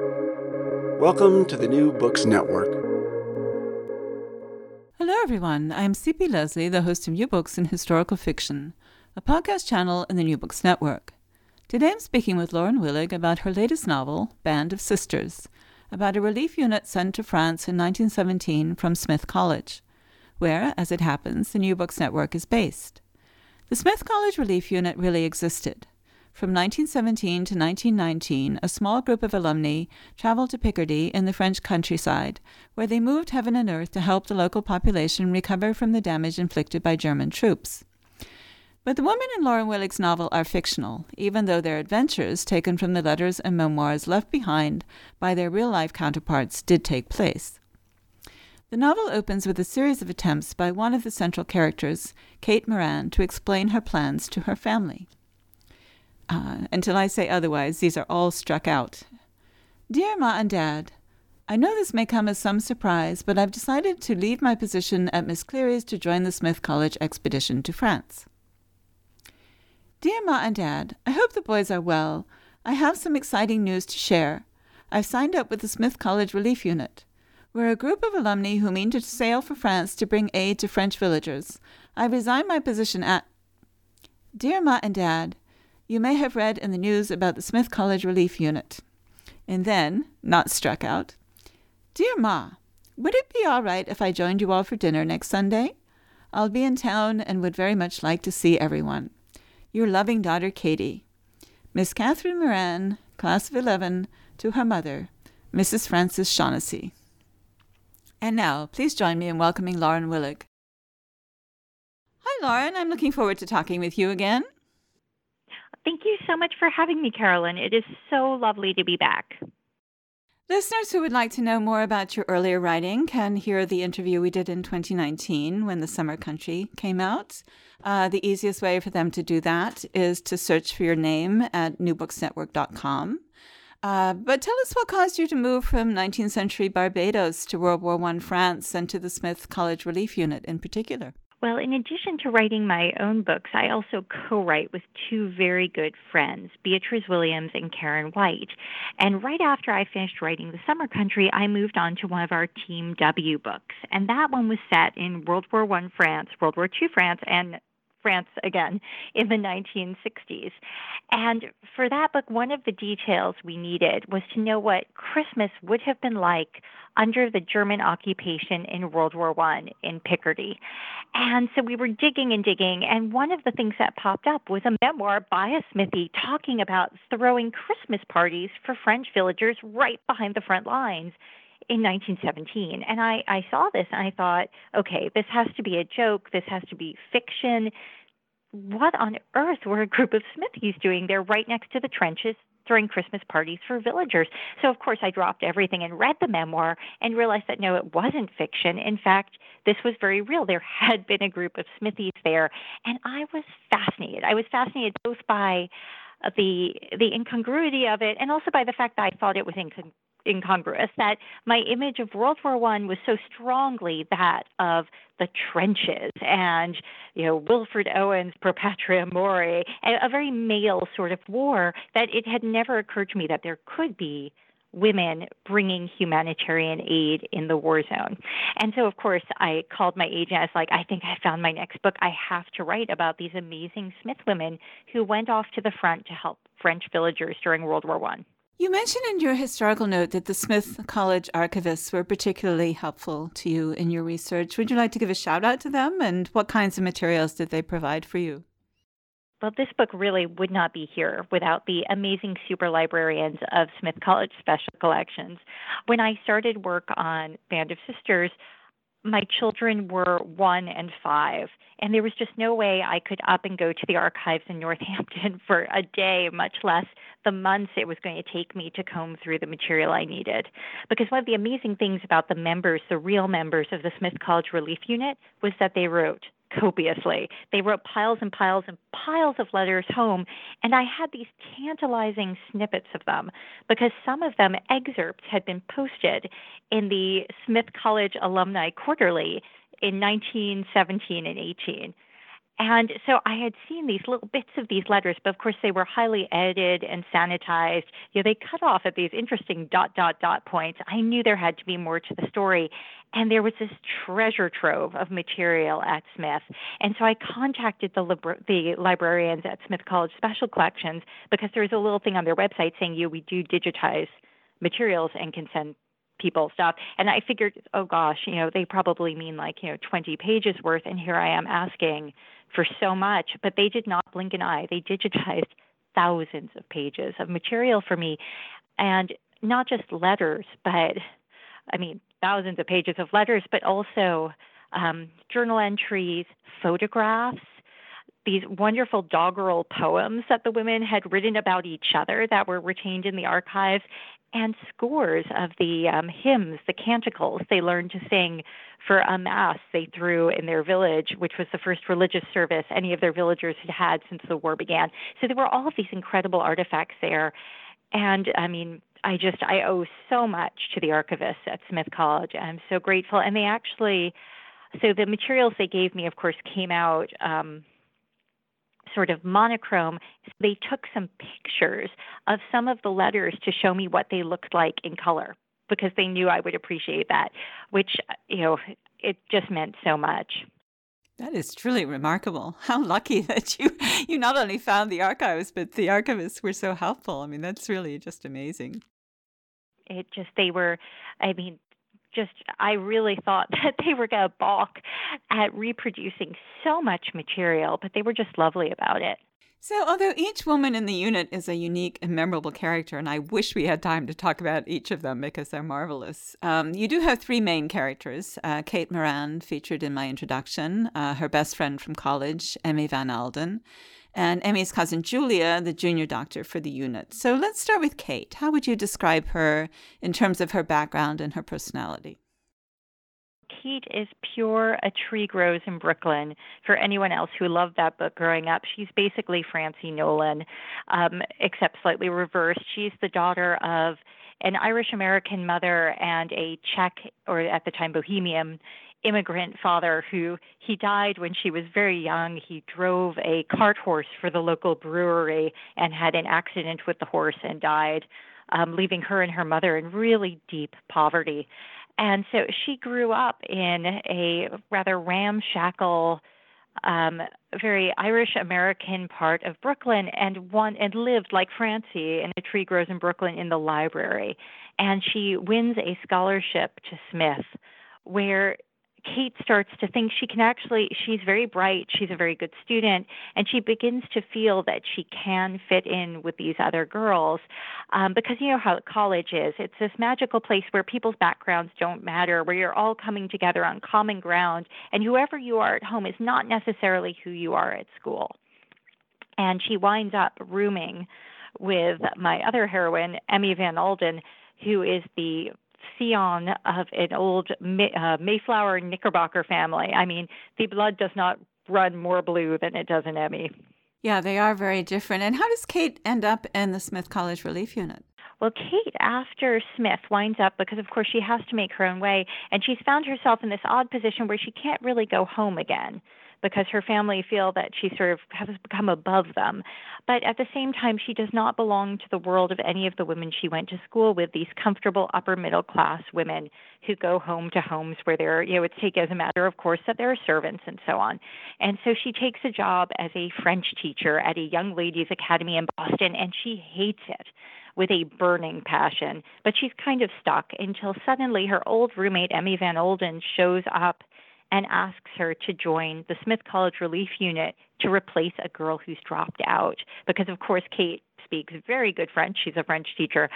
Welcome to the New Books Network. Hello, everyone. I'm C.P. Lesley, the host of New Books in Historical Fiction, a podcast channel in the New Books Network. Today I'm speaking with Lauren Willig about her latest novel, Band of Sisters, about a relief unit sent to France in 1917 from Smith College, where, as it happens, the New Books Network is based. The Smith College Relief Unit really existed. From 1917 to 1919, a small group of alumni traveled to Picardy in the French countryside, where they moved heaven and earth to help the local population recover from the damage inflicted by German troops. But the women in Lauren Willig's novel are fictional, even though their adventures, taken from the letters and memoirs left behind by their real life counterparts, did take place. The novel opens with a series of attempts by one of the central characters, Kate Moran, to explain her plans to her family. Uh, until I say otherwise, these are all struck out. Dear Ma and Dad, I know this may come as some surprise, but I've decided to leave my position at Miss Cleary's to join the Smith College expedition to France. Dear Ma and Dad, I hope the boys are well. I have some exciting news to share. I've signed up with the Smith College Relief Unit. We're a group of alumni who mean to sail for France to bring aid to French villagers. I resigned my position at. Dear Ma and Dad, you may have read in the news about the Smith College Relief Unit. And then, not struck out, Dear Ma, would it be all right if I joined you all for dinner next Sunday? I'll be in town and would very much like to see everyone. Your loving daughter, Katie. Miss Catherine Moran, class of 11, to her mother, Mrs. Frances Shaughnessy. And now, please join me in welcoming Lauren Willig. Hi, Lauren. I'm looking forward to talking with you again. Thank you so much for having me, Carolyn. It is so lovely to be back. Listeners who would like to know more about your earlier writing can hear the interview we did in 2019 when The Summer Country came out. Uh, the easiest way for them to do that is to search for your name at newbooksnetwork.com. Uh, but tell us what caused you to move from 19th century Barbados to World War I France and to the Smith College Relief Unit in particular. Well, in addition to writing my own books, I also co write with two very good friends, Beatriz Williams and Karen White. And right after I finished writing The Summer Country, I moved on to one of our Team W books. And that one was set in World War I France, World War II France, and France again in the 1960s. And for that book, one of the details we needed was to know what Christmas would have been like under the German occupation in World War I in Picardy. And so we were digging and digging, and one of the things that popped up was a memoir by a smithy talking about throwing Christmas parties for French villagers right behind the front lines in 1917. And I, I saw this and I thought, okay, this has to be a joke. This has to be fiction. What on earth were a group of Smithies doing there right next to the trenches throwing Christmas parties for villagers? So, of course, I dropped everything and read the memoir and realized that no, it wasn't fiction. In fact, this was very real. There had been a group of Smithies there. And I was fascinated. I was fascinated both by uh, the the incongruity of it and also by the fact that I thought it was incongruous incongruous that my image of World War One was so strongly that of the trenches and you know Wilfred Owen's Pro Patria Mori, a very male sort of war that it had never occurred to me that there could be women bringing humanitarian aid in the war zone. And so, of course, I called my agent. I was like, I think I found my next book. I have to write about these amazing Smith women who went off to the front to help French villagers during World War One. You mentioned in your historical note that the Smith College archivists were particularly helpful to you in your research. Would you like to give a shout out to them and what kinds of materials did they provide for you? Well, this book really would not be here without the amazing super librarians of Smith College Special Collections. When I started work on Band of Sisters, my children were one and five, and there was just no way I could up and go to the archives in Northampton for a day, much less the months it was going to take me to comb through the material I needed. Because one of the amazing things about the members, the real members of the Smith College Relief Unit, was that they wrote copiously. They wrote piles and piles and piles of letters home, and I had these tantalizing snippets of them because some of them excerpts had been posted in the Smith College Alumni Quarterly in 1917 and 18. And so I had seen these little bits of these letters, but of course they were highly edited and sanitized. You know, they cut off at these interesting dot dot dot points. I knew there had to be more to the story. And there was this treasure trove of material at Smith. And so I contacted the, libra- the librarians at Smith College Special Collections because there was a little thing on their website saying, you we do digitize materials and can send people stuff. And I figured, oh gosh, you know, they probably mean like, you know, 20 pages worth. And here I am asking for so much. But they did not blink an eye. They digitized thousands of pages of material for me. And not just letters, but I mean, thousands of pages of letters, but also um, journal entries, photographs, these wonderful doggerel poems that the women had written about each other that were retained in the archives, and scores of the um, hymns, the canticles they learned to sing for a mass they threw in their village, which was the first religious service any of their villagers had had since the war began. So there were all of these incredible artifacts there. And I mean, I just, I owe so much to the archivists at Smith College. I'm so grateful. And they actually, so the materials they gave me, of course, came out. Um, sort of monochrome. They took some pictures of some of the letters to show me what they looked like in color because they knew I would appreciate that, which, you know, it just meant so much. That is truly remarkable. How lucky that you you not only found the archives, but the archivists were so helpful. I mean, that's really just amazing. It just they were I mean, just I really thought that they were going to balk at reproducing so much material, but they were just lovely about it. So, although each woman in the unit is a unique and memorable character, and I wish we had time to talk about each of them because they're marvelous, um, you do have three main characters. Uh, Kate Moran, featured in my introduction, uh, her best friend from college, Emmy Van Alden, and Emmy's cousin Julia, the junior doctor for the unit. So let's start with Kate. How would you describe her in terms of her background and her personality? Kate is pure A Tree Grows in Brooklyn. For anyone else who loved that book growing up, she's basically Francie Nolan, um, except slightly reversed. She's the daughter of an Irish American mother and a Czech, or at the time Bohemian, immigrant father who he died when she was very young. He drove a cart horse for the local brewery and had an accident with the horse and died, um, leaving her and her mother in really deep poverty. And so she grew up in a rather ramshackle, um, very Irish American part of Brooklyn, and one and lived like Francie in a tree grows in Brooklyn in the library. And she wins a scholarship to Smith, where Kate starts to think she can actually, she's very bright, she's a very good student, and she begins to feel that she can fit in with these other girls. Um, because you know how college is it's this magical place where people's backgrounds don't matter, where you're all coming together on common ground, and whoever you are at home is not necessarily who you are at school. And she winds up rooming with my other heroine, Emmy Van Alden, who is the scion of an old uh, Mayflower Knickerbocker family. I mean, the blood does not run more blue than it does in Emmy. Yeah, they are very different. And how does Kate end up in the Smith College Relief Unit? Well, Kate, after Smith winds up, because of course she has to make her own way, and she's found herself in this odd position where she can't really go home again because her family feel that she sort of has become above them. But at the same time, she does not belong to the world of any of the women she went to school with, these comfortable upper middle class women who go home to homes where they're, you know, it's taken as a matter of course that there are servants and so on. And so she takes a job as a French teacher at a young ladies' academy in Boston, and she hates it with a burning passion. But she's kind of stuck until suddenly her old roommate, Emmy Van Alden, shows up and asks her to join the Smith College Relief Unit to replace a girl who's dropped out. Because, of course, Kate speaks very good French. She's a French teacher.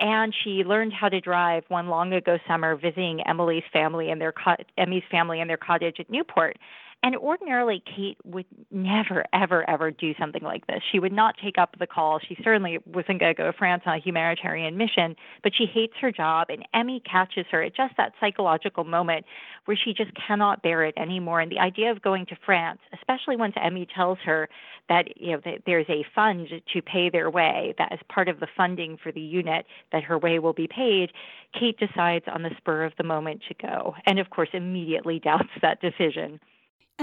And she learned how to drive one long ago summer visiting Emily's family and their co- Emmy's family in their cottage at Newport. And ordinarily, Kate would never, ever, ever do something like this. She would not take up the call. She certainly wasn't going to go to France on a humanitarian mission, but she hates her job. And Emmy catches her at just that psychological moment where she just cannot bear it anymore. And the idea of going to France, especially once Emmy tells her that you know that there's a fund to pay their way, that as part of the funding for the unit, that her way will be paid, Kate decides on the spur of the moment to go. And of course, immediately doubts that decision.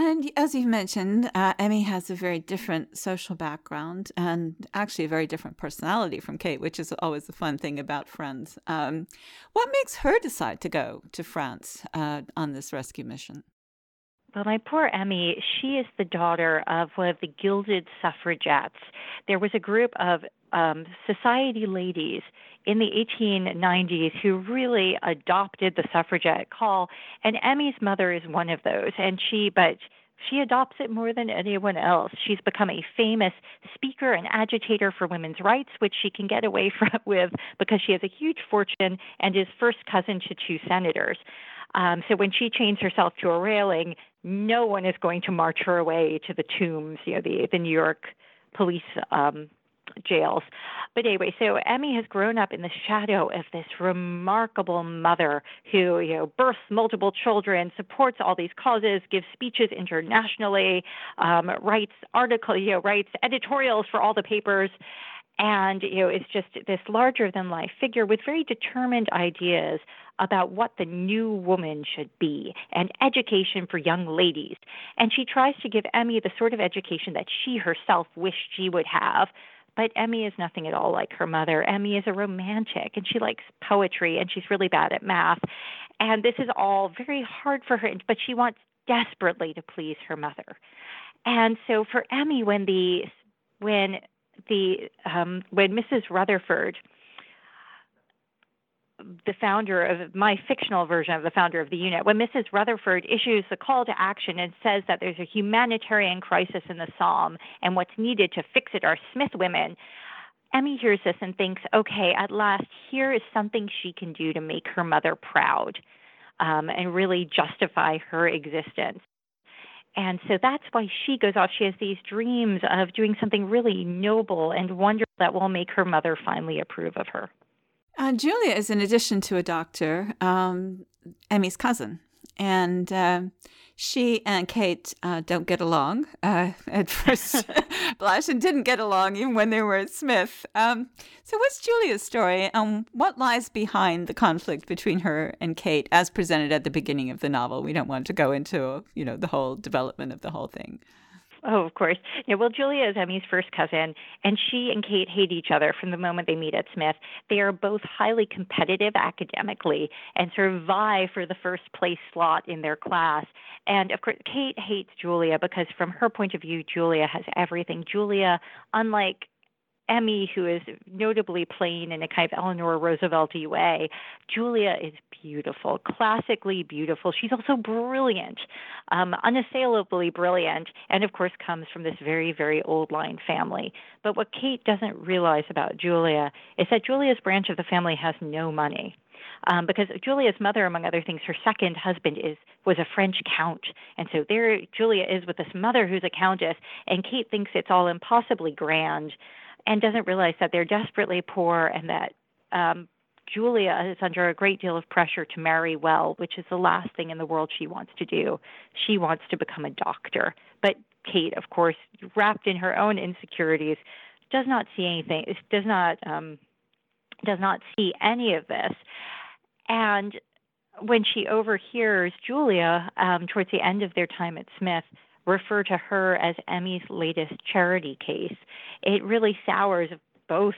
And as you've mentioned, uh, Emmy has a very different social background and actually a very different personality from Kate, which is always the fun thing about Friends. Um, what makes her decide to go to France uh, on this rescue mission? Well, my poor Emmy, she is the daughter of one of the gilded suffragettes. There was a group of um, society ladies in the 1890s who really adopted the suffragette call, and Emmy's mother is one of those. And she, but she adopts it more than anyone else. She's become a famous speaker and agitator for women's rights, which she can get away from, with because she has a huge fortune and is first cousin to two senators. Um, so when she chains herself to a railing, no one is going to march her away to the tombs, you know, the the New York police um, jails. But anyway, so Emmy has grown up in the shadow of this remarkable mother who, you know, births multiple children, supports all these causes, gives speeches internationally, um, writes articles, you know, writes editorials for all the papers. And you know it's just this larger than life figure with very determined ideas about what the new woman should be and education for young ladies. And she tries to give emmy the sort of education that she herself wished she would have but Emmy is nothing at all like her mother. Emmy is a romantic and she likes poetry and she's really bad at math. And this is all very hard for her, but she wants desperately to please her mother. And so for Emmy, when the when the um, when Mrs. Rutherford, the founder of my fictional version of the founder of the unit, when Mrs. Rutherford issues the call to action and says that there's a humanitarian crisis in the Somme and what's needed to fix it are Smith women. Emmy hears this and thinks, okay, at last, here is something she can do to make her mother proud um, and really justify her existence. And so that's why she goes off. She has these dreams of doing something really noble and wonderful that will make her mother finally approve of her. Uh, Julia is, in addition to a doctor, um, Emmy's cousin. And uh, she and Kate uh, don't get along. Uh, at first, blush and didn't get along even when they were at Smith. Um, so, what's Julia's story, and what lies behind the conflict between her and Kate, as presented at the beginning of the novel? We don't want to go into, you know, the whole development of the whole thing. Oh, of course. Yeah, well, Julia is Emmy's first cousin, and she and Kate hate each other from the moment they meet at Smith. They are both highly competitive academically and sort of vie for the first place slot in their class. And of course, Kate hates Julia because, from her point of view, Julia has everything. Julia, unlike Emmy, who is notably plain in a kind of Eleanor Roosevelt way. Julia is beautiful, classically beautiful. She's also brilliant, um, unassailably brilliant, and of course comes from this very, very old line family. But what Kate doesn't realize about Julia is that Julia's branch of the family has no money. Um, because Julia's mother, among other things, her second husband is was a French count, and so there Julia is with this mother who's a countess, and Kate thinks it's all impossibly grand and doesn't realize that they're desperately poor and that um, Julia is under a great deal of pressure to marry well, which is the last thing in the world she wants to do. She wants to become a doctor. But Kate, of course, wrapped in her own insecurities, does not see anything, does not um, does not see any of this. And when she overhears Julia um, towards the end of their time at Smith refer to her as Emmy's latest charity case. It really sours both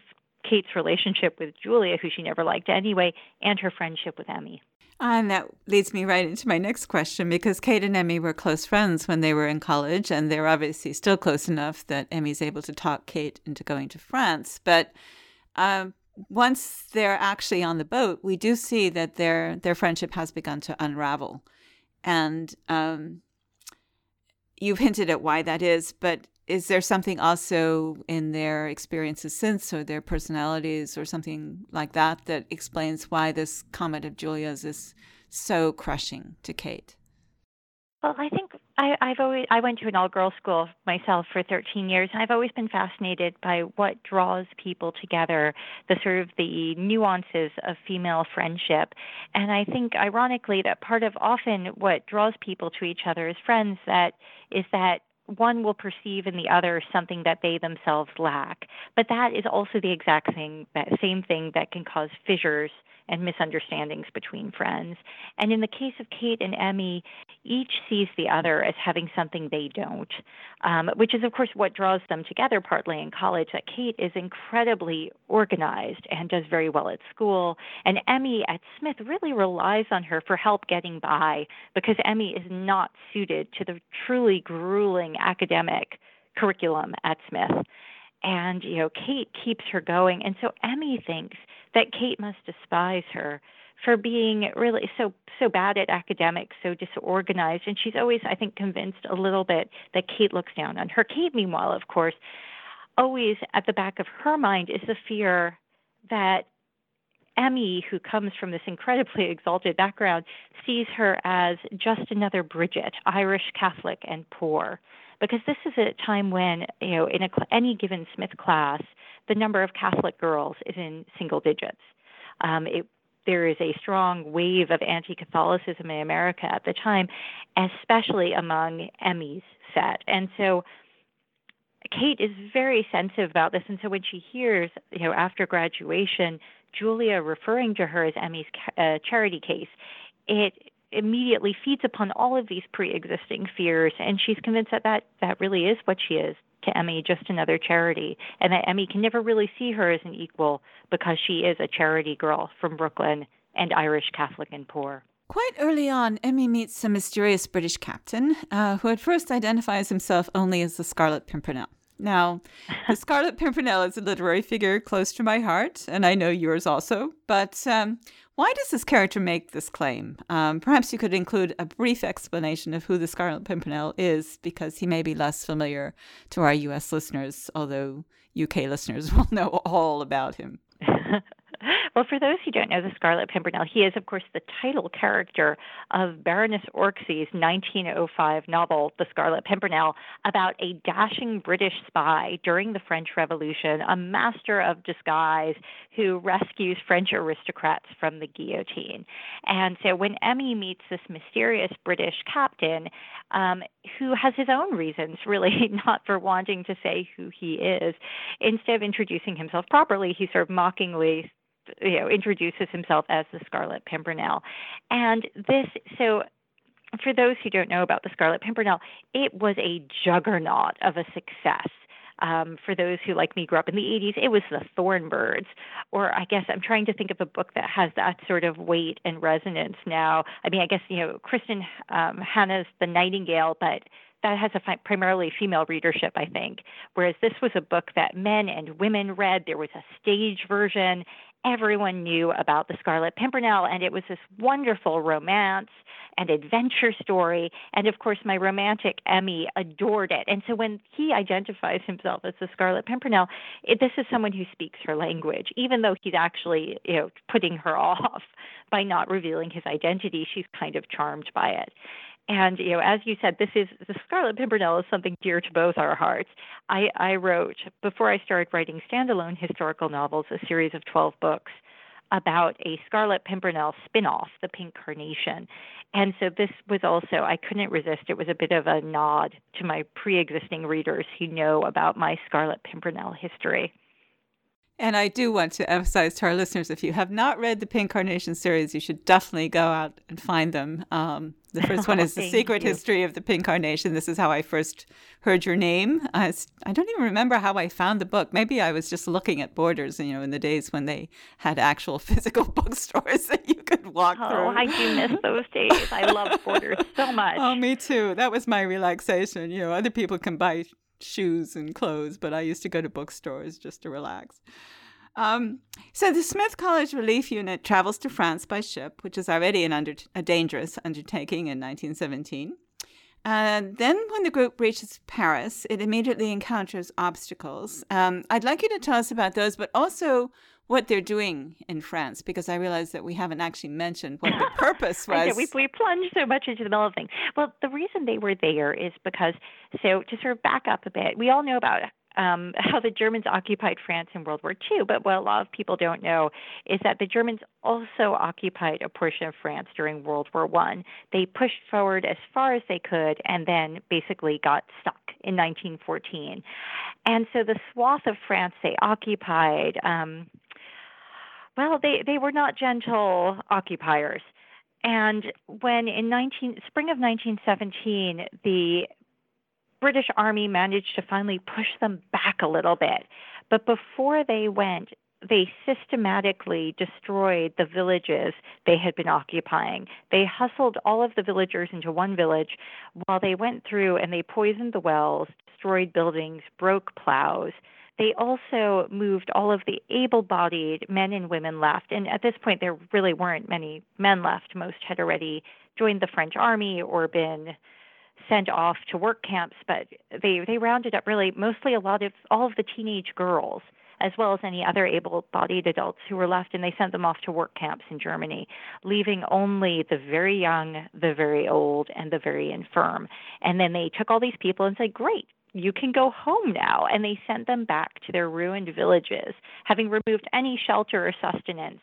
Kate's relationship with Julia, who she never liked anyway, and her friendship with Emmy. And that leads me right into my next question because Kate and Emmy were close friends when they were in college, and they're obviously still close enough that Emmy's able to talk Kate into going to France. But um, once they're actually on the boat, we do see that their their friendship has begun to unravel, and um, you've hinted at why that is, but is there something also in their experiences since or their personalities or something like that that explains why this comment of Julia's is so crushing to Kate? Well, I think I, I've always I went to an all girls school myself for 13 years, and I've always been fascinated by what draws people together, the sort of the nuances of female friendship, and I mm. think ironically that part of often what draws people to each other as friends that is that one will perceive in the other something that they themselves lack. But that is also the exact thing, that same thing that can cause fissures and misunderstandings between friends. And in the case of Kate and Emmy, each sees the other as having something they don't, um, which is, of course, what draws them together partly in college. That Kate is incredibly organized and does very well at school, and Emmy at Smith really relies on her for help getting by because Emmy is not suited to the truly grueling academic curriculum at Smith. And, you know, Kate keeps her going. And so Emmy thinks that Kate must despise her for being really so so bad at academics, so disorganized, and she's always, I think, convinced a little bit that Kate looks down on her. Kate, meanwhile, of course, always at the back of her mind is the fear that Emmy, who comes from this incredibly exalted background, sees her as just another Bridget, Irish Catholic and poor. Because this is a time when, you know, in a, any given Smith class, the number of Catholic girls is in single digits. Um, it, there is a strong wave of anti Catholicism in America at the time, especially among Emmy's set. And so Kate is very sensitive about this. And so when she hears, you know, after graduation, Julia referring to her as Emmy's uh, charity case, it immediately feeds upon all of these pre-existing fears, and she's convinced that that, that really is what she is to Emmy, just another charity, and that Emmy can never really see her as an equal because she is a charity girl from Brooklyn and Irish Catholic and poor. Quite early on, Emmy meets a mysterious British captain uh, who at first identifies himself only as the Scarlet Pimpernel. Now, the Scarlet Pimpernel is a literary figure close to my heart, and I know yours also. But um, why does this character make this claim? Um, perhaps you could include a brief explanation of who the Scarlet Pimpernel is, because he may be less familiar to our US listeners, although UK listeners will know all about him. Well, for those who don't know the Scarlet Pimpernel, he is, of course, the title character of Baroness Orczy's 1905 novel, The Scarlet Pimpernel, about a dashing British spy during the French Revolution, a master of disguise who rescues French aristocrats from the guillotine. And so when Emmy meets this mysterious British captain, um, who has his own reasons, really, not for wanting to say who he is, instead of introducing himself properly, he sort of mockingly you know introduces himself as the Scarlet Pimpernel, and this so. For those who don't know about the Scarlet Pimpernel, it was a juggernaut of a success. Um, for those who, like me, grew up in the 80s, it was the Thornbirds. Or I guess I'm trying to think of a book that has that sort of weight and resonance now. I mean, I guess, you know, Kristin um, Hannah's The Nightingale, but that has a fi- primarily female readership, I think. Whereas this was a book that men and women read. There was a stage version, everyone knew about the Scarlet Pimpernel, and it was this wonderful romance and adventure story. And of course, my romantic Emmy adored it. And so when he identifies himself as the Scarlet Pimpernel, it, this is someone who speaks her language, even though he's actually, you know, putting her off by not revealing his identity. She's kind of charmed by it. And you know, as you said, this is the Scarlet Pimpernel is something dear to both our hearts. I, I wrote before I started writing standalone historical novels, a series of twelve books about a Scarlet Pimpernel spin-off, The Pink Carnation. And so this was also I couldn't resist. It was a bit of a nod to my pre-existing readers who know about my Scarlet Pimpernel history. And I do want to emphasize to our listeners if you have not read the Pink Carnation series, you should definitely go out and find them. Um, the first one is The Secret you. History of the Pink Carnation. This is how I first heard your name. I, I don't even remember how I found the book. Maybe I was just looking at Borders, you know, in the days when they had actual physical bookstores that you could walk oh, through. Oh, I do miss those days. I love Borders so much. Oh, me too. That was my relaxation. You know, other people can buy shoes and clothes, but I used to go to bookstores just to relax. Um, so the Smith College Relief Unit travels to France by ship, which is already an under- a dangerous undertaking in 1917. Uh, then, when the group reaches Paris, it immediately encounters obstacles. Um, I'd like you to tell us about those, but also what they're doing in France, because I realize that we haven't actually mentioned what the purpose was. know, we, we plunged so much into the middle of things. Well, the reason they were there is because, so to sort of back up a bit, we all know about um, how the Germans occupied France in World War II. But what a lot of people don't know is that the Germans also occupied a portion of France during World War One. They pushed forward as far as they could, and then basically got stuck in 1914. And so the swath of France they occupied. Um, Well, they, they were not gentle occupiers. And when in 19, spring of 1917, the British Army managed to finally push them back a little bit. But before they went, they systematically destroyed the villages they had been occupying. They hustled all of the villagers into one village while they went through and they poisoned the wells, destroyed buildings, broke plows. They also moved all of the able bodied men and women left. And at this point, there really weren't many men left. Most had already joined the French army or been sent off to work camps, but they, they rounded up really mostly a lot of all of the teenage girls as well as any other able bodied adults who were left, and they sent them off to work camps in Germany, leaving only the very young, the very old, and the very infirm. And then they took all these people and said, Great, you can go home now. And they sent them back to their ruined villages, having removed any shelter or sustenance.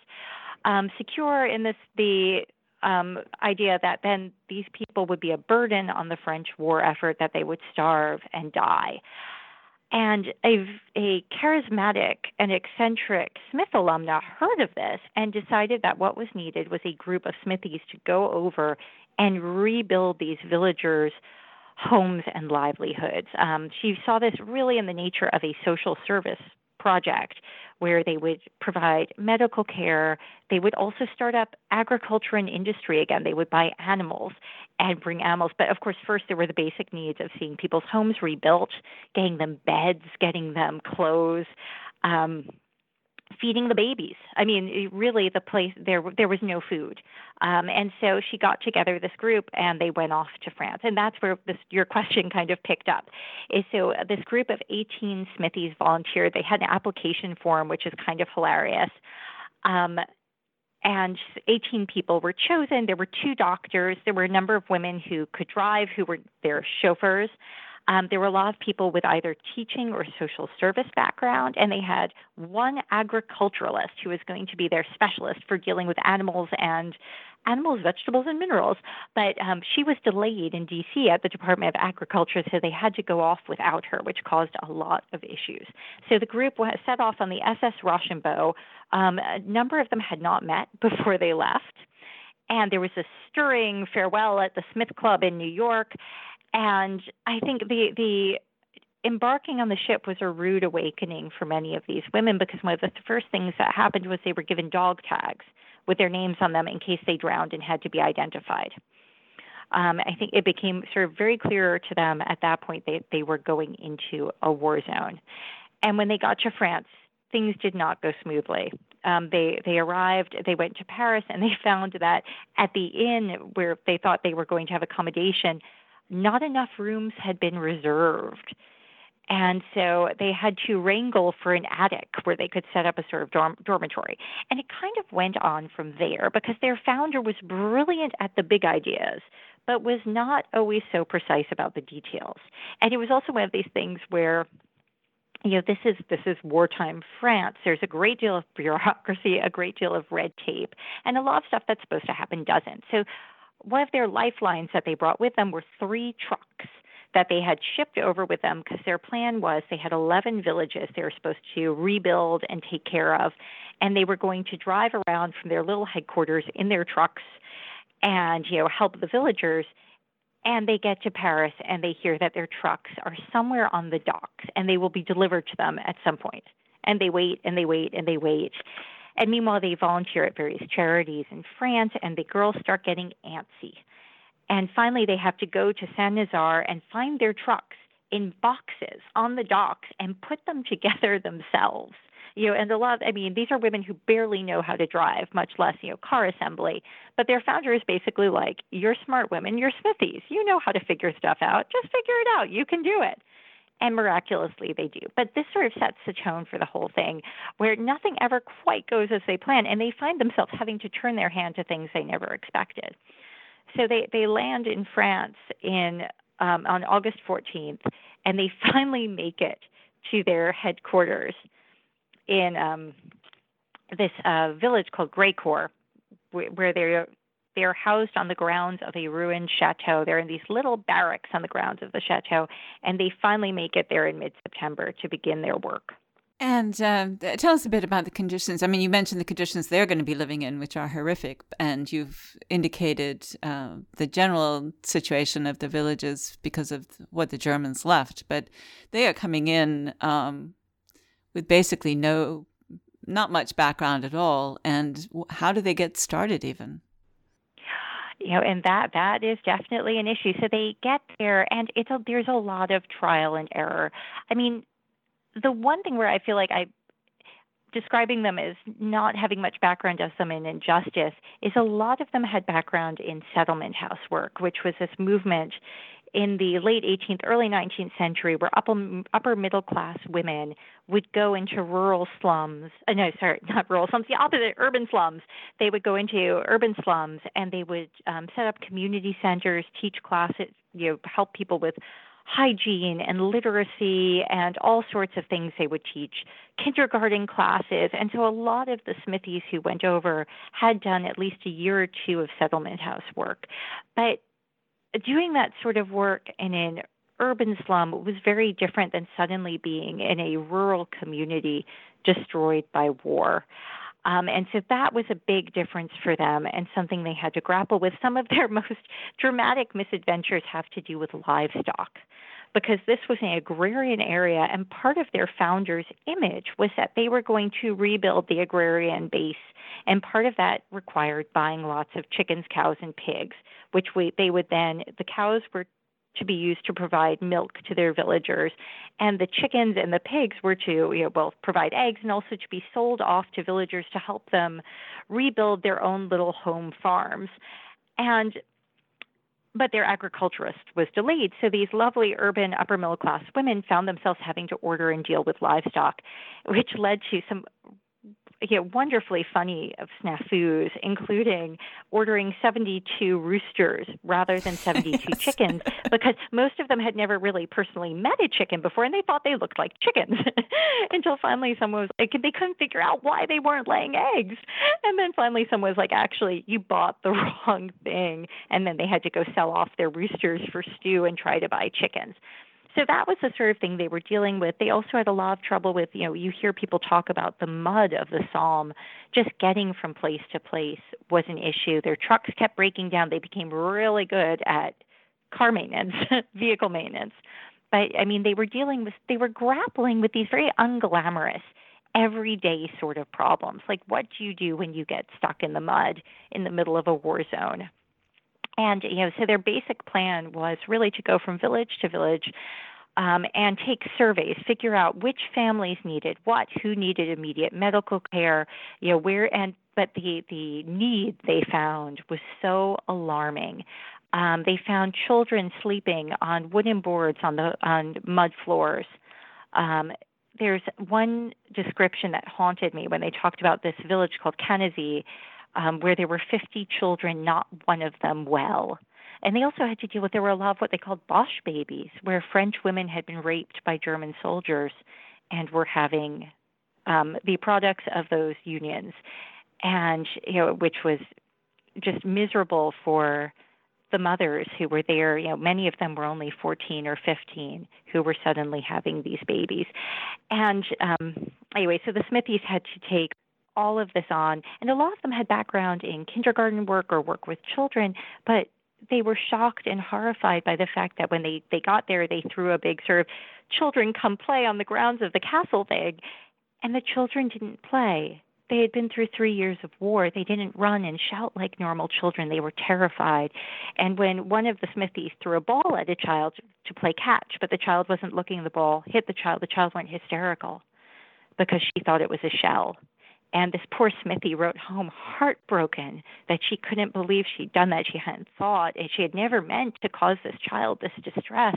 Um, secure in this the um, idea that then these people would be a burden on the French war effort, that they would starve and die. And a, a charismatic and eccentric Smith alumna heard of this and decided that what was needed was a group of Smithies to go over and rebuild these villagers' homes and livelihoods. Um, she saw this really in the nature of a social service project where they would provide medical care. They would also start up agriculture and industry again. They would buy animals and bring animals. But of course, first there were the basic needs of seeing people's homes rebuilt, getting them beds, getting them clothes. Um, feeding the babies. I mean, really, the place there there was no food, um, and so she got together this group and they went off to France, and that's where this your question kind of picked up. Is so this group of 18 Smithies volunteered. They had an application form, which is kind of hilarious. Um, and 18 people were chosen. There were two doctors. There were a number of women who could drive, who were their chauffeurs. Um, there were a lot of people with either teaching or social service background, and they had one agriculturalist who was going to be their specialist for dealing with animals and animals, vegetables, and minerals. But um, she was delayed in D.C. at the Department of Agriculture, so they had to go off without her, which caused a lot of issues. So the group set off on the SS Rochambeau. Um, a number of them had not met before they left and there was a stirring farewell at the Smith Club in New York. And I think the the embarking on the ship was a rude awakening for many of these women because one of the first things that happened was they were given dog tags with their names on them in case they drowned and had to be identified. Um, I think it became sort of very clear to them at that point that they were going into a war zone. And when they got to France, things did not go smoothly. Um, they they arrived, they went to Paris, and they found that at the inn where they thought they were going to have accommodation, not enough rooms had been reserved. And so they had to wrangle for an attic where they could set up a sort of dorm- dormitory. And it kind of went on from there because their founder was brilliant at the big ideas, but was not always so precise about the details. And it was also one of these things where you know this is this is wartime France. There's a great deal of bureaucracy, a great deal of red tape, and a lot of stuff that's supposed to happen doesn't. So one of their lifelines that they brought with them were three trucks that they had shipped over with them because their plan was they had 11 villages they were supposed to rebuild and take care of and they were going to drive around from their little headquarters in their trucks and you know help the villagers and they get to Paris and they hear that their trucks are somewhere on the docks and they will be delivered to them at some point. And they wait and they wait and they wait and meanwhile, they volunteer at various charities in France, and the girls start getting antsy. And finally, they have to go to Saint Nazaire and find their trucks in boxes on the docks and put them together themselves. You know, and a lot, I mean, these are women who barely know how to drive, much less you know car assembly. But their founder is basically like, "You're smart women. You're smithies. You know how to figure stuff out. Just figure it out. You can do it." And miraculously they do. But this sort of sets the tone for the whole thing, where nothing ever quite goes as they plan, and they find themselves having to turn their hand to things they never expected. So they they land in France in um, on August 14th, and they finally make it to their headquarters in um, this uh, village called Grécourt, where they're they are housed on the grounds of a ruined chateau. They're in these little barracks on the grounds of the chateau, and they finally make it there in mid September to begin their work. And uh, tell us a bit about the conditions. I mean, you mentioned the conditions they're going to be living in, which are horrific, and you've indicated uh, the general situation of the villages because of what the Germans left. But they are coming in um, with basically no, not much background at all. And how do they get started, even? You know and that that is definitely an issue. So they get there and it's a there's a lot of trial and error. I mean the one thing where I feel like I describing them as not having much background does them in injustice is a lot of them had background in settlement house work, which was this movement in the late 18th, early 19th century where upper, upper middle class women would go into rural slums. Uh, no, sorry, not rural slums, the opposite, urban slums. They would go into urban slums and they would um, set up community centers, teach classes, you know, help people with hygiene and literacy and all sorts of things they would teach, kindergarten classes. And so a lot of the Smithies who went over had done at least a year or two of settlement house work. But doing that sort of work in an urban slum was very different than suddenly being in a rural community destroyed by war. Um, and so that was a big difference for them and something they had to grapple with. Some of their most dramatic misadventures have to do with livestock because this was an agrarian area, and part of their founder's image was that they were going to rebuild the agrarian base. And part of that required buying lots of chickens, cows, and pigs, which we, they would then, the cows were to be used to provide milk to their villagers, and the chickens and the pigs were to you know, both provide eggs and also to be sold off to villagers to help them rebuild their own little home farms. And but their agriculturist was delayed, so these lovely urban upper middle class women found themselves having to order and deal with livestock, which led to some you know, wonderfully funny of snafus, including ordering 72 roosters rather than 72 yes. chickens, because most of them had never really personally met a chicken before, and they thought they looked like chickens. Until finally, someone was like, they couldn't figure out why they weren't laying eggs, and then finally, someone was like, actually, you bought the wrong thing, and then they had to go sell off their roosters for stew and try to buy chickens so that was the sort of thing they were dealing with. They also had a lot of trouble with, you know, you hear people talk about the mud of the Somme. Just getting from place to place was an issue. Their trucks kept breaking down. They became really good at car maintenance, vehicle maintenance. But I mean, they were dealing with, they were grappling with these very unglamorous, everyday sort of problems. Like, what do you do when you get stuck in the mud in the middle of a war zone? And you know, so their basic plan was really to go from village to village um, and take surveys, figure out which families needed what, who needed immediate medical care, you know, where and but the the need they found was so alarming. Um, they found children sleeping on wooden boards on the on mud floors. Um, there's one description that haunted me when they talked about this village called Canizy, um, where there were 50 children, not one of them well. And they also had to deal with there were a lot of what they called Boche babies, where French women had been raped by German soldiers and were having um, the products of those unions, and you know, which was just miserable for the mothers who were there. You know, many of them were only 14 or 15 who were suddenly having these babies. And um, anyway, so the Smithies had to take all of this on. And a lot of them had background in kindergarten work or work with children, but they were shocked and horrified by the fact that when they, they got there, they threw a big sort of children come play on the grounds of the castle thing. And the children didn't play. They had been through three years of war. They didn't run and shout like normal children. They were terrified. And when one of the Smithies threw a ball at a child to play catch, but the child wasn't looking at the ball, hit the child, the child went hysterical because she thought it was a shell. And this poor Smithy wrote home heartbroken that she couldn't believe she'd done that. She hadn't thought, and she had never meant to cause this child this distress.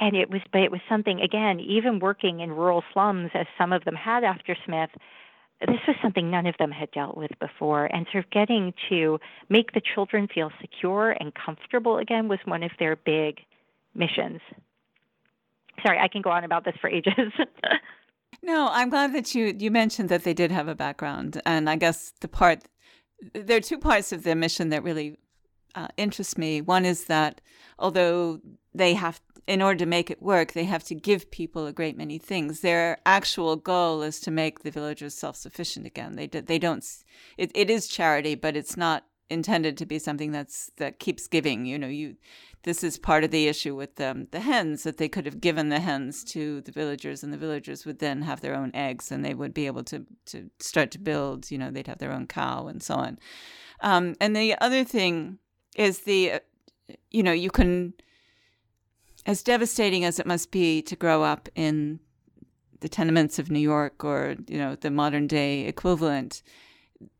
And it was, but it was something, again, even working in rural slums, as some of them had after Smith, this was something none of them had dealt with before. And sort of getting to make the children feel secure and comfortable again was one of their big missions. Sorry, I can go on about this for ages. No, I'm glad that you you mentioned that they did have a background, and I guess the part there are two parts of their mission that really uh, interest me. One is that although they have in order to make it work, they have to give people a great many things. Their actual goal is to make the villagers self-sufficient again. They do, they don't. It, it is charity, but it's not intended to be something that's that keeps giving. You know, you this is part of the issue with um, the hens that they could have given the hens to the villagers, and the villagers would then have their own eggs, and they would be able to to start to build. You know, they'd have their own cow and so on. Um, and the other thing is the, uh, you know, you can, as devastating as it must be to grow up in the tenements of New York or you know the modern day equivalent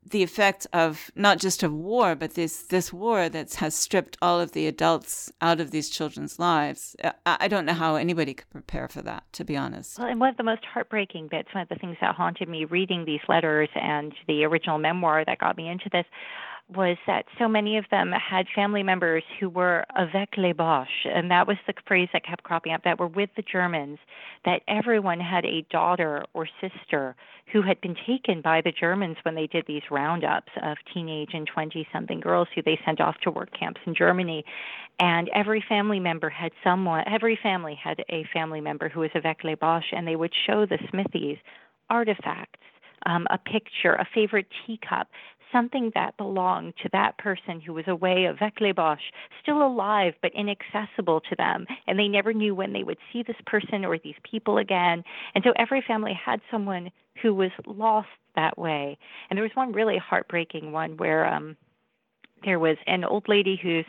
the effect of not just of war, but this this war that has stripped all of the adults out of these children's lives. I, I, don't know how anybody could prepare for that, to be honest. Well, and one of the most heartbreaking bits, one of the things that haunted me reading these letters and the original memoir that got me into this, was that so many of them had family members who were avec les Boches, and that was the phrase that kept cropping up, that were with the Germans, that everyone had a daughter or sister who had been taken by the Germans when they did these roundups of teenage and 20 something girls who they sent off to work camps in Germany. And every family member had someone, every family had a family member who was avec les Boches, and they would show the Smithies artifacts um, a picture, a favorite teacup, something that belonged to that person who was away avec les Boches, still alive but inaccessible to them. And they never knew when they would see this person or these people again. And so every family had someone who was lost that way. And there was one really heartbreaking one where um, there was an old lady whose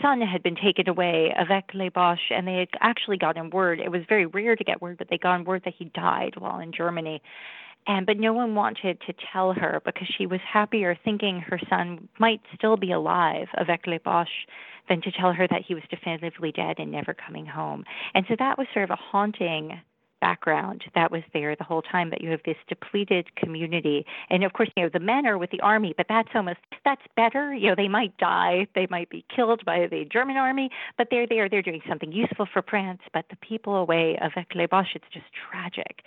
son had been taken away avec les Boches, and they had actually gotten word. It was very rare to get word, but they got word that he died while in Germany and but no one wanted to tell her because she was happier thinking her son might still be alive avec les Boches than to tell her that he was definitively dead and never coming home. And so that was sort of a haunting background that was there the whole time that you have this depleted community. And of course you know the men are with the army but that's almost that's better. You know they might die. They might be killed by the german army but they're there. They're doing something useful for france but the people away avec les boches it's just tragic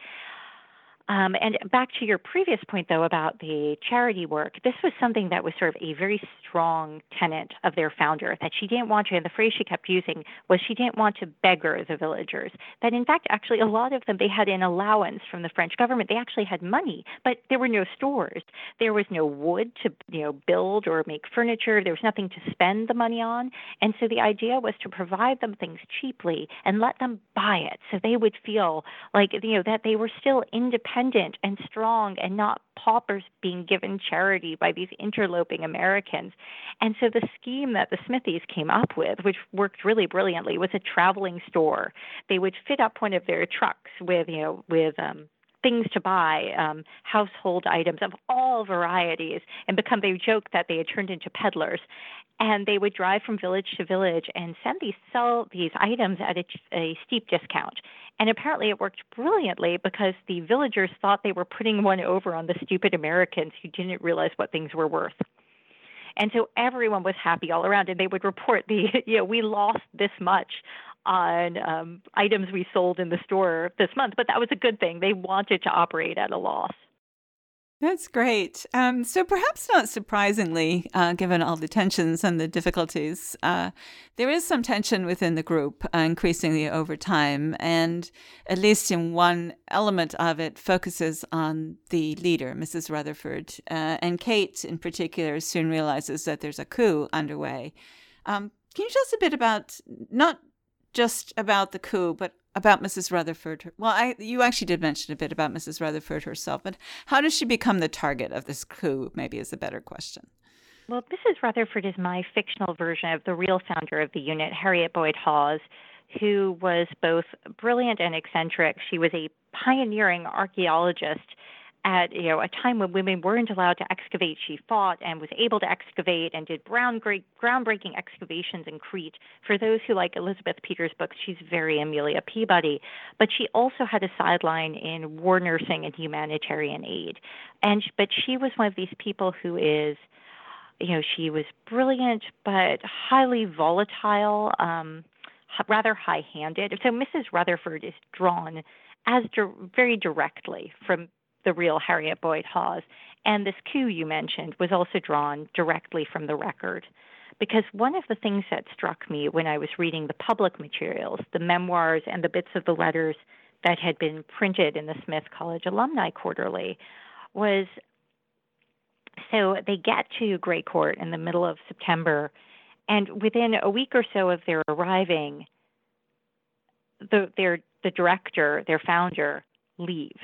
um, and back to your previous point, though, about the charity work, this was something that was sort of a very strong tenet of their founder that she didn't want to, and the phrase she kept using was she didn't want to beggar the villagers. That in fact, actually, a lot of them, they had an allowance from the French government. They actually had money, but there were no stores. There was no wood to, you know, build or make furniture. There was nothing to spend the money on. And so the idea was to provide them things cheaply and let them buy it so they would feel like, you know, that they were still independent independent and strong and not paupers being given charity by these interloping Americans. And so the scheme that the Smithies came up with, which worked really brilliantly, was a traveling store. They would fit up one of their trucks with, you know, with um things to buy, um, household items of all varieties, and become they joke that they had turned into peddlers. And they would drive from village to village and send these sell these items at a, a steep discount. And apparently it worked brilliantly because the villagers thought they were putting one over on the stupid Americans who didn't realize what things were worth. And so everyone was happy all around, and they would report the, you know, we lost this much on um, items we sold in the store this month, but that was a good thing. They wanted to operate at a loss. That's great. Um, so, perhaps not surprisingly, uh, given all the tensions and the difficulties, uh, there is some tension within the group, uh, increasingly over time. And at least in one element of it, focuses on the leader, Mrs. Rutherford. Uh, and Kate, in particular, soon realizes that there's a coup underway. Um, can you tell us a bit about not just about the coup, but about Mrs. Rutherford. Well, I, you actually did mention a bit about Mrs. Rutherford herself, but how does she become the target of this coup? Maybe is a better question. Well, Mrs. Rutherford is my fictional version of the real founder of the unit, Harriet Boyd Hawes, who was both brilliant and eccentric. She was a pioneering archaeologist at you know a time when women weren't allowed to excavate, she fought and was able to excavate and did ground groundbreaking excavations in Crete. For those who like Elizabeth Peters' books, she's very Amelia Peabody. But she also had a sideline in war nursing and humanitarian aid. And but she was one of these people who is you know she was brilliant but highly volatile um rather high-handed so mrs rutherford is drawn as di- very directly from the real Harriet Boyd Hawes. And this coup you mentioned was also drawn directly from the record. Because one of the things that struck me when I was reading the public materials, the memoirs and the bits of the letters that had been printed in the Smith College Alumni Quarterly, was so they get to Grey Court in the middle of September, and within a week or so of their arriving, the their the director, their founder, leaves.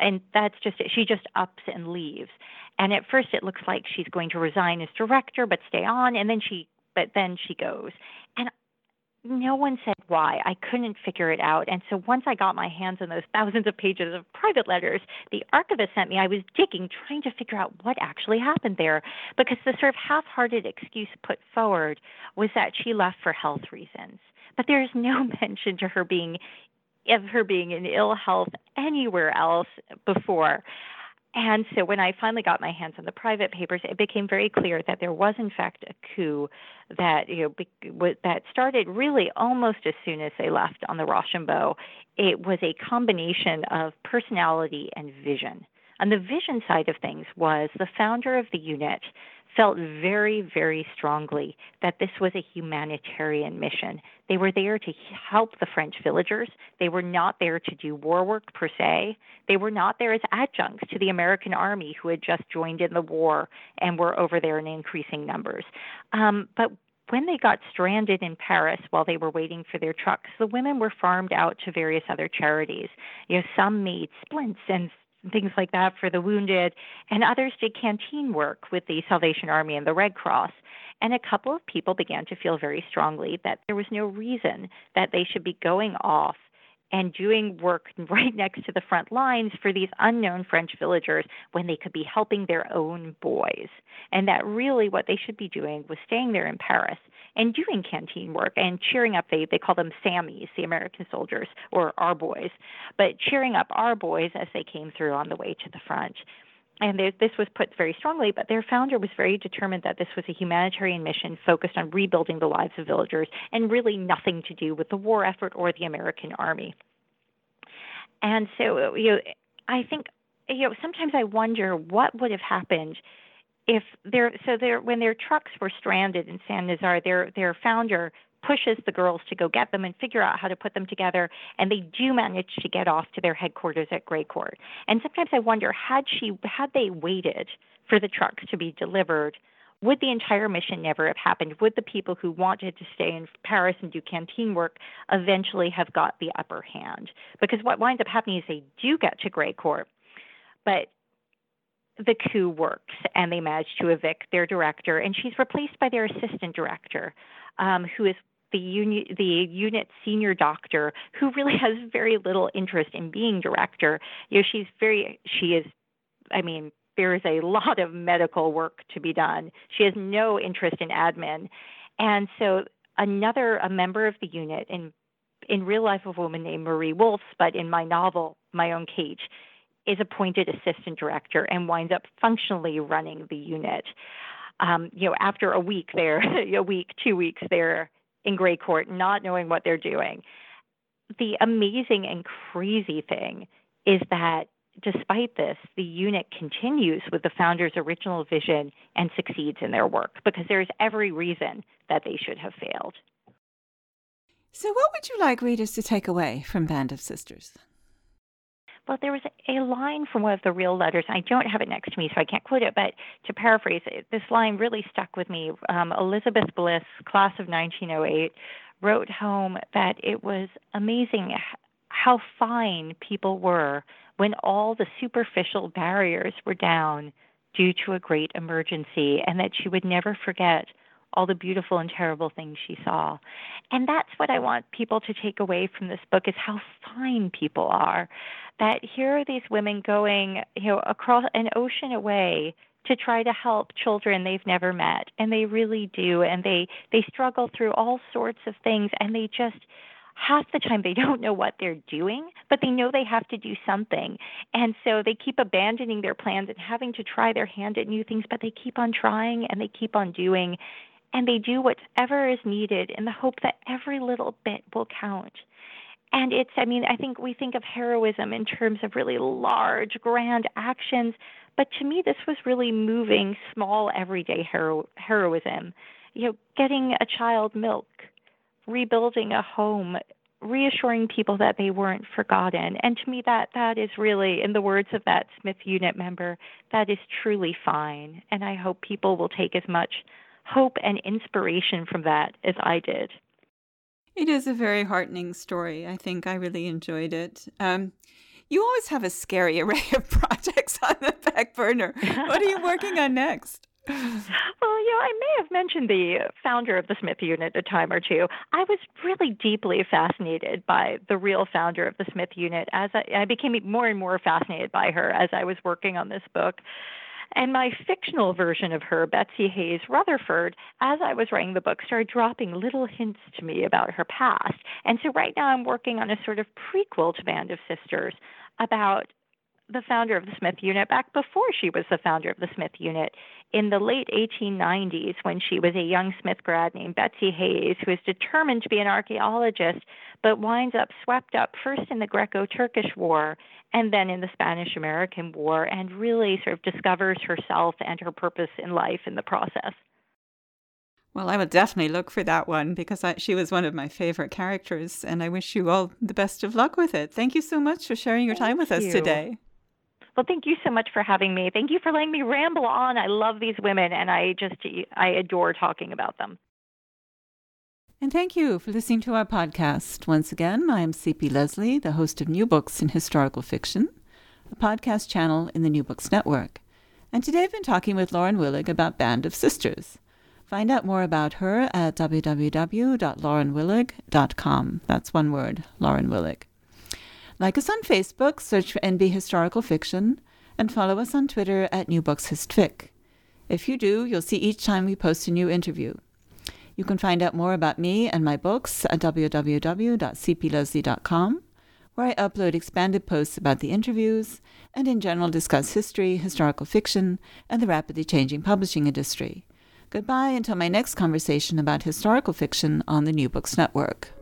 And that's just it. She just ups and leaves. And at first it looks like she's going to resign as director but stay on and then she but then she goes. And no one said why. I couldn't figure it out. And so once I got my hands on those thousands of pages of private letters the archivist sent me, I was digging, trying to figure out what actually happened there. Because the sort of half hearted excuse put forward was that she left for health reasons. But there's no mention to her being of her being in ill health anywhere else before. And so when I finally got my hands on the private papers, it became very clear that there was in fact a coup that you know that started really almost as soon as they left on the Rochambeau. It was a combination of personality and vision. On the vision side of things was the founder of the unit felt very, very strongly that this was a humanitarian mission. They were there to help the French villagers. They were not there to do war work per se. They were not there as adjuncts to the American army who had just joined in the war and were over there in increasing numbers. Um, but when they got stranded in Paris while they were waiting for their trucks, the women were farmed out to various other charities. You know, some made splints and things like that for the wounded, and others did canteen work with the Salvation Army and the Red Cross. And a couple of people began to feel very strongly that there was no reason that they should be going off and doing work right next to the front lines for these unknown French villagers when they could be helping their own boys. And that really what they should be doing was staying there in Paris and doing canteen work and cheering up they they call them Sammies, the American soldiers or our boys, but cheering up our boys as they came through on the way to the front. And this was put very strongly, but their founder was very determined that this was a humanitarian mission focused on rebuilding the lives of villagers and really nothing to do with the war effort or the American army. And so, you know, I think, you know, sometimes I wonder what would have happened if they're so their when their trucks were stranded in Saint-Nazaire, their their founder pushes the girls to go get them and figure out how to put them together and they do manage to get off to their headquarters at Grey Court. And sometimes I wonder had she had they waited for the trucks to be delivered, would the entire mission never have happened? Would the people who wanted to stay in Paris and do canteen work eventually have got the upper hand? Because what winds up happening is they do get to Grey Court, but the coup works and they manage to evict their director, and she's replaced by their assistant director, um, who is the unit, the unit senior doctor, who really has very little interest in being director. You know, she's very, she is, I mean, there is a lot of medical work to be done. She has no interest in admin, and so another a member of the unit in in real life a woman named Marie Wolfs, but in my novel, My Own Cage, is appointed assistant director and winds up functionally running the unit. Um, you know, after a week there, a week, two weeks there in Grey Court, not knowing what they're doing. The amazing and crazy thing is that despite this, the unit continues with the founder's original vision and succeeds in their work because there is every reason that they should have failed. So, what would you like readers to take away from Band of Sisters? Well, there was a line from one of the real letters. I don't have it next to me, so I can't quote it, but to paraphrase it, this line really stuck with me. Um, Elizabeth Bliss, class of 1908, wrote home that it was amazing how fine people were when all the superficial barriers were down due to a great emergency, and that she would never forget all the beautiful and terrible things she saw. And that's what I want people to take away from this book is how fine people are. That here are these women going, you know, across an ocean away to try to help children they've never met and they really do and they they struggle through all sorts of things and they just half the time they don't know what they're doing, but they know they have to do something. And so they keep abandoning their plans and having to try their hand at new things, but they keep on trying and they keep on doing and they do whatever is needed in the hope that every little bit will count. And it's, I mean, I think we think of heroism in terms of really large, grand actions, but to me, this was really moving, small, everyday hero- heroism. You know, getting a child milk, rebuilding a home, reassuring people that they weren't forgotten. And to me, that that is really, in the words of that Smith unit member, that is truly fine. And I hope people will take as much hope and inspiration from that as I did. It is a very heartening story. I think I really enjoyed it. Um, you always have a scary array of projects on the back burner. What are you working on next? Well, you know, I may have mentioned the founder of the Smith Unit a time or two. I was really deeply fascinated by the real founder of the Smith Unit as I, I became more and more fascinated by her as I was working on this book. And my fictional version of her, Betsy Hayes Rutherford, as I was writing the book, started dropping little hints to me about her past. And so right now I'm working on a sort of prequel to Band of Sisters about the founder of the Smith Unit back before she was the founder of the Smith Unit in the late 1890s when she was a young Smith grad named Betsy Hayes, who is determined to be an archaeologist, but winds up swept up first in the Greco Turkish War and then in the Spanish American War, and really sort of discovers herself and her purpose in life in the process. Well, I will definitely look for that one because I, she was one of my favorite characters, and I wish you all the best of luck with it. Thank you so much for sharing your time with you. us today. Well, thank you so much for having me. Thank you for letting me ramble on. I love these women, and I just I adore talking about them. And thank you for listening to our podcast. Once again, I am C.P. Lesley, the host of New Books in Historical Fiction, a podcast channel in the New Books Network. And today I've been talking with Lauren Willig about Band of Sisters. Find out more about her at www.laurenwillig.com. That's one word, Lauren Willig. Like us on Facebook, search for NB Historical Fiction, and follow us on Twitter at New Books HistFic. If you do, you'll see each time we post a new interview. You can find out more about me and my books at www.cplesley.com, where I upload expanded posts about the interviews and in general discuss history, historical fiction, and the rapidly changing publishing industry. Goodbye until my next conversation about historical fiction on the New Books Network.